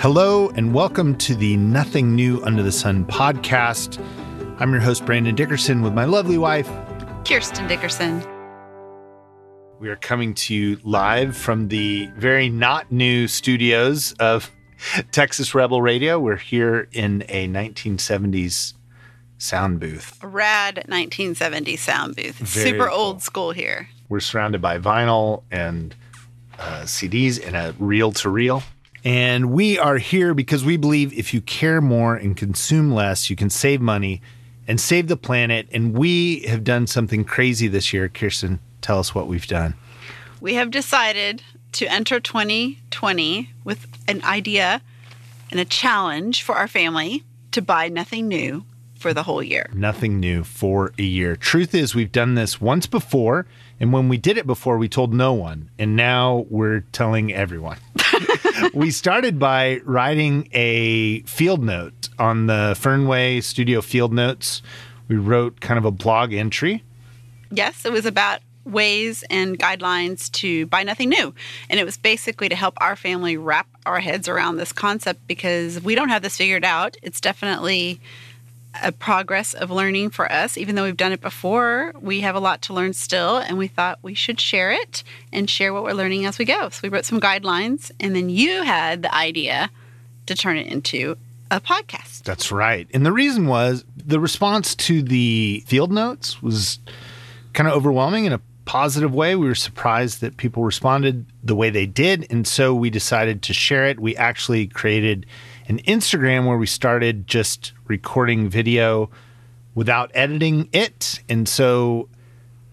Hello, and welcome to the Nothing New Under the Sun podcast. I'm your host, Brandon Dickerson, with my lovely wife, Kirsten Dickerson. We are coming to you live from the very not new studios of Texas Rebel Radio. We're here in a 1970s sound booth. Rad 1970s sound booth. Very Super cool. old school here. We're surrounded by vinyl and uh, CDs and a reel to reel. And we are here because we believe if you care more and consume less, you can save money and save the planet. And we have done something crazy this year. Kirsten, tell us what we've done. We have decided to enter 2020 with an idea and a challenge for our family to buy nothing new for the whole year. Nothing new for a year. Truth is, we've done this once before. And when we did it before, we told no one. And now we're telling everyone. we started by writing a field note on the Fernway Studio Field Notes. We wrote kind of a blog entry. Yes, it was about ways and guidelines to buy nothing new. And it was basically to help our family wrap our heads around this concept because we don't have this figured out. It's definitely a progress of learning for us. Even though we've done it before, we have a lot to learn still. And we thought we should share it and share what we're learning as we go. So we wrote some guidelines, and then you had the idea to turn it into a podcast. That's right. And the reason was the response to the field notes was kind of overwhelming in a positive way. We were surprised that people responded the way they did. And so we decided to share it. We actually created an Instagram where we started just recording video without editing it. And so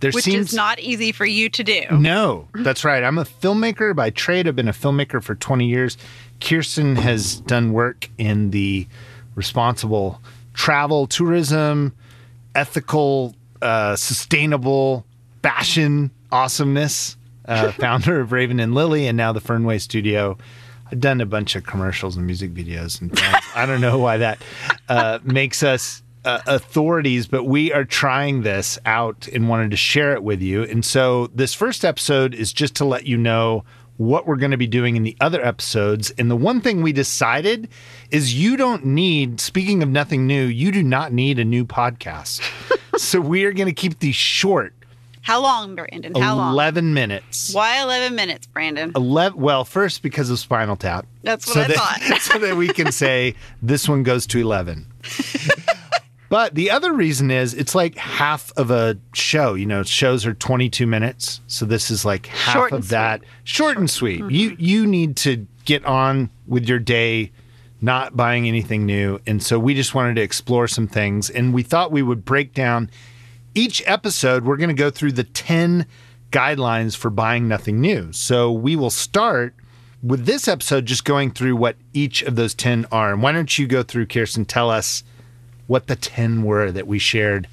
there Which seems is not easy for you to do. no, that's right. I'm a filmmaker by trade. I've been a filmmaker for 20 years. Kirsten has done work in the responsible travel, tourism, ethical, uh, sustainable fashion awesomeness. Uh, founder of Raven and Lily, and now the Fernway Studio. I've done a bunch of commercials and music videos and. I don't know why that uh, makes us uh, authorities, but we are trying this out and wanted to share it with you. And so this first episode is just to let you know what we're going to be doing in the other episodes. And the one thing we decided is you don't need, speaking of nothing new, you do not need a new podcast. so we are going to keep these short. How long, Brandon? How long? 11 minutes. Why 11 minutes, Brandon? 11 well first because of spinal tap That's what I that, thought. so that we can say this one goes to 11 but the other reason is it's like half of a show you know shows are 22 minutes so this is like half Short of that sweet. short and sweet mm-hmm. you you need to get on with your day not buying anything new and so we just wanted to explore some things and we thought we would break down each episode, we're going to go through the 10 guidelines for buying nothing new. So we will start with this episode just going through what each of those 10 are. And why don't you go through, Kirsten, tell us what the 10 were that we shared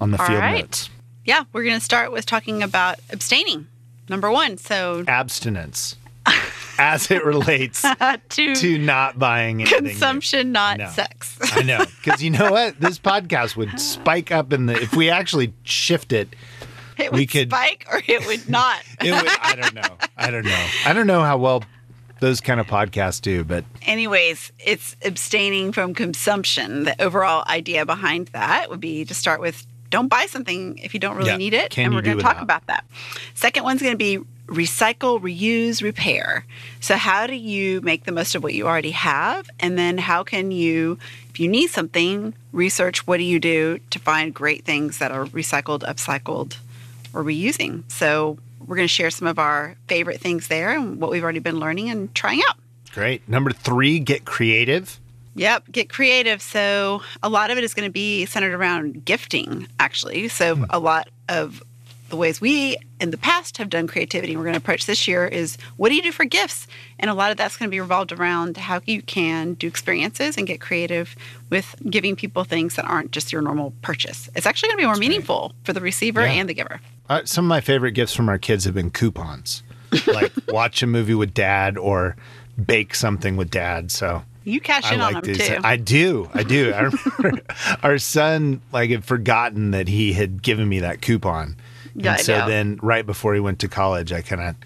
on the All field right. notes? Yeah, we're going to start with talking about abstaining. Number one. So, Abstinence as it relates to, to not buying anything new. consumption, not No. sex. I know. Because you know what? This podcast would spike up in the, if we actually shift it, it we would could- spike or it would not. it would, I don't know. I don't know. I don't know how well those kind of podcasts do, but Anyways, it's abstaining from consumption. The overall idea behind that would be to start with don't buy something if you don't really Yeah. need it. Can and we're going to talk about that. Second one's going to be recycle, reuse, repair. So, how do you make the most of what you already have? And then, how can you, if you need something, research what do you do to find great things that are recycled, upcycled, or reusing? So, we're going to share some of our favorite things there and what we've already been learning and trying out. great. Number three, get creative. Yep, get creative. So a lot of it is going to be centered around gifting, actually. So hmm. a lot of the ways we in the past have done creativity, we're going to approach this year is what do you do for gifts? And a lot of that's going to be revolved around how you can do experiences and get creative with giving people things that aren't just your normal purchase. It's actually going to be more meaningful for the receiver Yeah. and the giver. Uh, some of my favorite gifts from our kids have been coupons, like watch a movie with dad or bake something with dad. So You cash I in on them these. too. I do. I do. I remember our son like had forgotten that he had given me that coupon. Yeah, and I so know. then right before he went to college, I kind of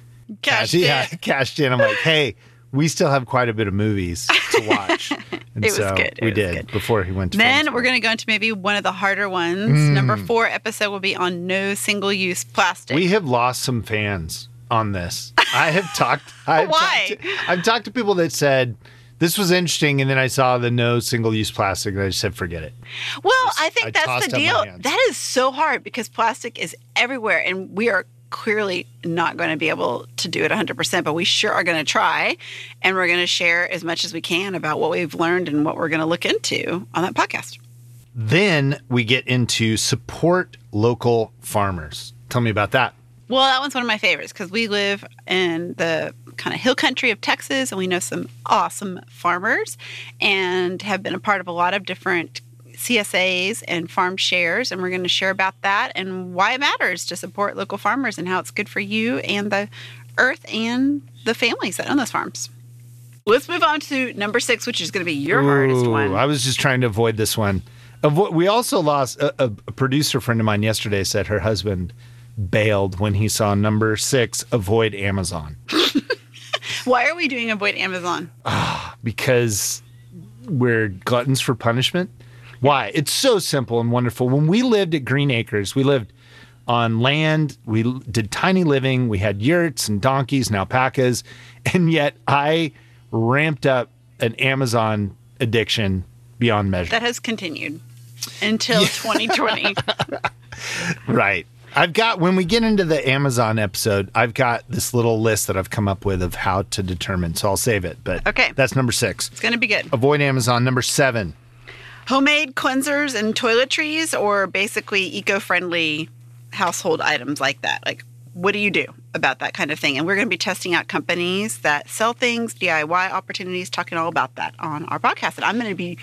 Cashed yeah, in. cashed in. I'm like, hey, we still have quite a bit of movies to watch. And It was so good. It we was did good. before he went to college. Then we're going to go into maybe one of the harder ones. Number mm. four episode will be on no single use plastic. We have lost some fans on this. I have talked. I've Why? Talked to, I've talked to people that said this was interesting, and then I saw the no single use plastic, and I just said forget it. well, I think I that's the deal. That is so hard because plastic is everywhere, and we are clearly not going to be able to do it 100%, but we sure are going to try. And we're going to share as much as we can about what we've learned and what we're going to look into on that podcast. Then we get into support local farmers. Tell me about that. Well, that one's one of my favorites because we live in the kind of hill country of Texas and we know some awesome farmers and have been a part of a lot of different CSAs and farm shares. And we're going to share about that and why it matters to support local farmers and how it's good for you and the earth and the families that own those farms. Let's move on to number six, which is going to be your hardest one. I was just trying to avoid this one. Avo- we also lost a, a, a producer friend of mine yesterday said her husband bailed when he saw number six avoid Amazon Why are we doing Avoid Amazon? Ah, because we're gluttons for punishment. Why? It's so simple and wonderful. When we lived at Green Acres, we lived on land. We did tiny living. We had yurts and donkeys and alpacas. And yet I ramped up an Amazon addiction beyond measure. That has continued until 2020. Right. I've got when we get into the Amazon episode, I've got this little list that I've come up with of how to determine. So I'll save it. But Okay. that's number six. It's going to be good. Avoid Amazon. Number seven. homemade cleansers and toiletries or basically eco-friendly household items like that like what do you do about that kind of thing and we're going to be testing out companies that sell things diy opportunities talking all about that on our podcast and i'm going to be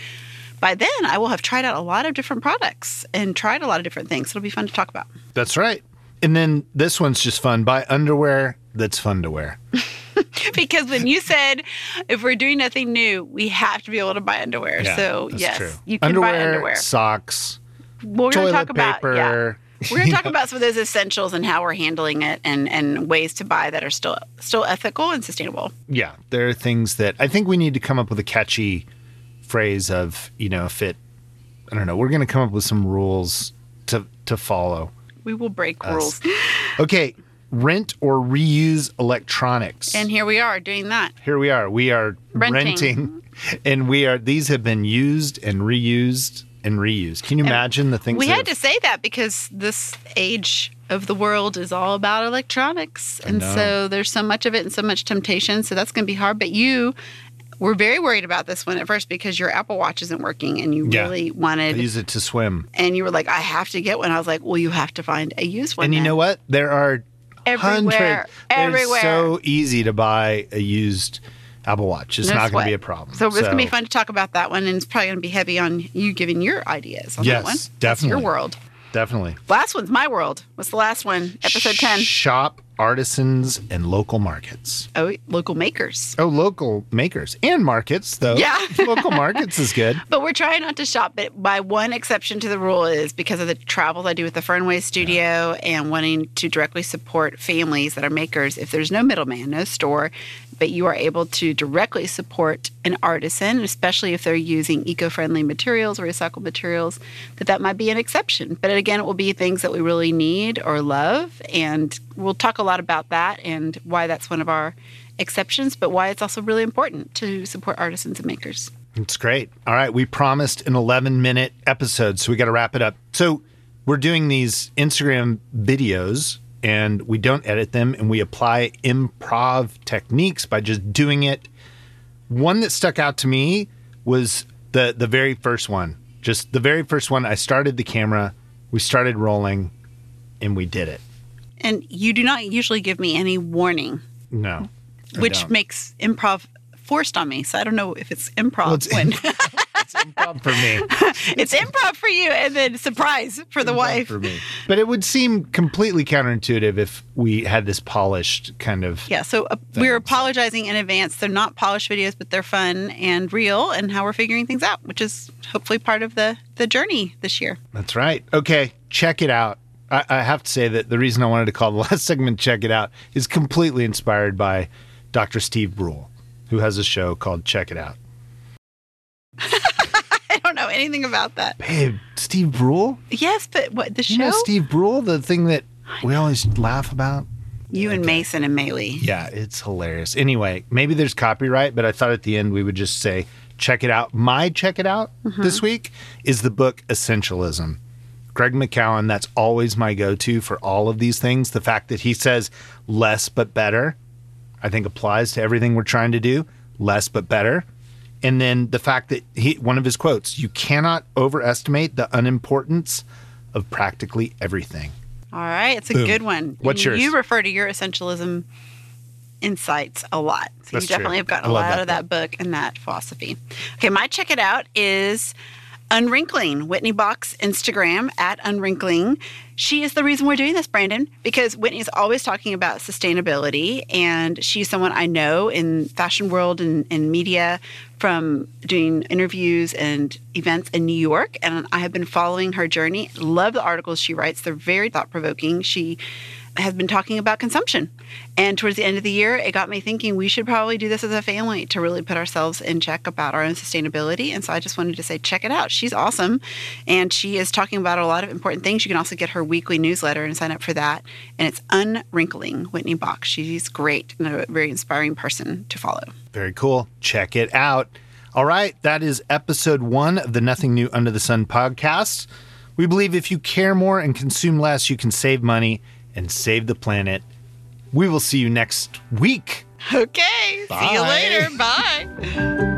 by then i will have tried out a lot of different products and tried a lot of different things it'll be fun to talk about That's right. And then this one's just fun. Buy underwear that's fun to wear. because when you said if we're doing nothing new we have to be able to buy underwear so that's yes true. you can underwear, buy underwear socks, we're going to talk about paper. yeah We're going to talk about some of those essentials and how we're handling it and, and ways to buy that are still still ethical and sustainable. Yeah, there are things that I think we need to come up with a catchy phrase of, you know, if it, I don't know, we're going to come up with some rules to to follow. We will break rules. Okay, rent or reuse electronics. And here we are doing that. here we are. We are Renting. renting, and we are. These have been used and reused and reused. Can you imagine the things We had to say that because this age of the world is all about electronics. And so there's so much of it and so much temptation. So that's going to be hard. But you were very worried about this one at first because your Apple Watch isn't working and you Yeah. really I wanted, use it to swim? and you were like, I have to get one. I was like, well, you have to find a used one. And you then. know what? There are Everywhere. Everywhere. It's so easy to buy a used Apple Watch. It's No not going to be a problem. So it's going to be fun to talk about that one, and it's probably going to be heavy on you giving your ideas on Yes, that one. That's definitely. your world. Definitely. Last one's my world. What's the last one? Episode 10. Shop artisans and local markets. Oh, local makers. Oh, local makers and markets, though. Yeah. local markets is good. But we're trying not to shop, but by one exception to the rule is because of the travels I do with the Fernway Studio and wanting to directly support families that are makers. If there's no middleman, no store, but you are able to directly support an artisan, especially if they're using eco-friendly materials or recycled materials, that that might be an exception. But again, it will be things that we really need or love, and we'll talk a lot about that and why that's one of our exceptions, but why it's also really important to support artisans and makers. It's great. All right. We promised an 11 minute episode, so we got to wrap it up. So we're doing these Instagram videos and we don't edit them and we apply improv techniques by just doing it. One that stuck out to me was the the very first one. Just the very first one. I started the camera, we started rolling, and we did it. And you do not usually give me any warning, No. I which don't. makes improv forced on me. So I don't know if it's improv Well, it's when It's improv for me. it's improv for you and then surprise for the wife. for me. But it would seem completely counterintuitive if we had this polished kind of. Yeah, so uh, we're apologizing in advance. They're not polished videos, but they're fun and real and how we're figuring things out, which is hopefully part of the the journey this year. That's right. Okay, check it out. I, I have to say that the reason I wanted to call the last segment "Check It Out" is completely inspired by Dr. Steve Brule. who has a show called Check It Out. I don't know anything about that. Babe, Steve Brule? Yes, but what the show? You know Steve Brule, the thing that we always laugh about? You and Mason and Maylee. Yeah, it's hilarious. Anyway, maybe there's copyright, but I thought at the end we would just say, check it out. My check it out mm-hmm. this week is the book Essentialism. Greg McKeown, that's always my go to for all of these things. The fact that he says less but better, I think applies to everything we're trying to do less but better. And then the fact that he, one of his quotes, you cannot overestimate the unimportance of practically everything. All right, it's a Boom. good one. What's And yours? You refer to your essentialism insights a lot. So That's you definitely true. have gotten I a love lot that out of that book and that philosophy. Okay, my check it out is Unwrinkling, Whitney Bauck's Instagram at Unwrinkling. She is the reason we're doing this, Brandon, because Whitney's always talking about sustainability, and she's someone I know in fashion world and, and media from doing interviews and events in New York, and I have been following her journey. Love the articles she writes; they're very thought provoking. She has been talking about consumption. And towards the end of the year, it got me thinking we should probably do this as a family to really put ourselves in check about our own sustainability. And so I just wanted to say, check it out. She's awesome. And she is talking about a lot of important things. You can also get her weekly newsletter and sign up for that. And it's Unwrinkling Whitney Bauck. She's great and a very inspiring person to follow. Very cool. Check it out. All right, that is episode one of the Nothing New Under the Sun podcast. We believe if you care more and consume less, you can save money and save the planet. We will see you next week. Okay. See you later. Bye.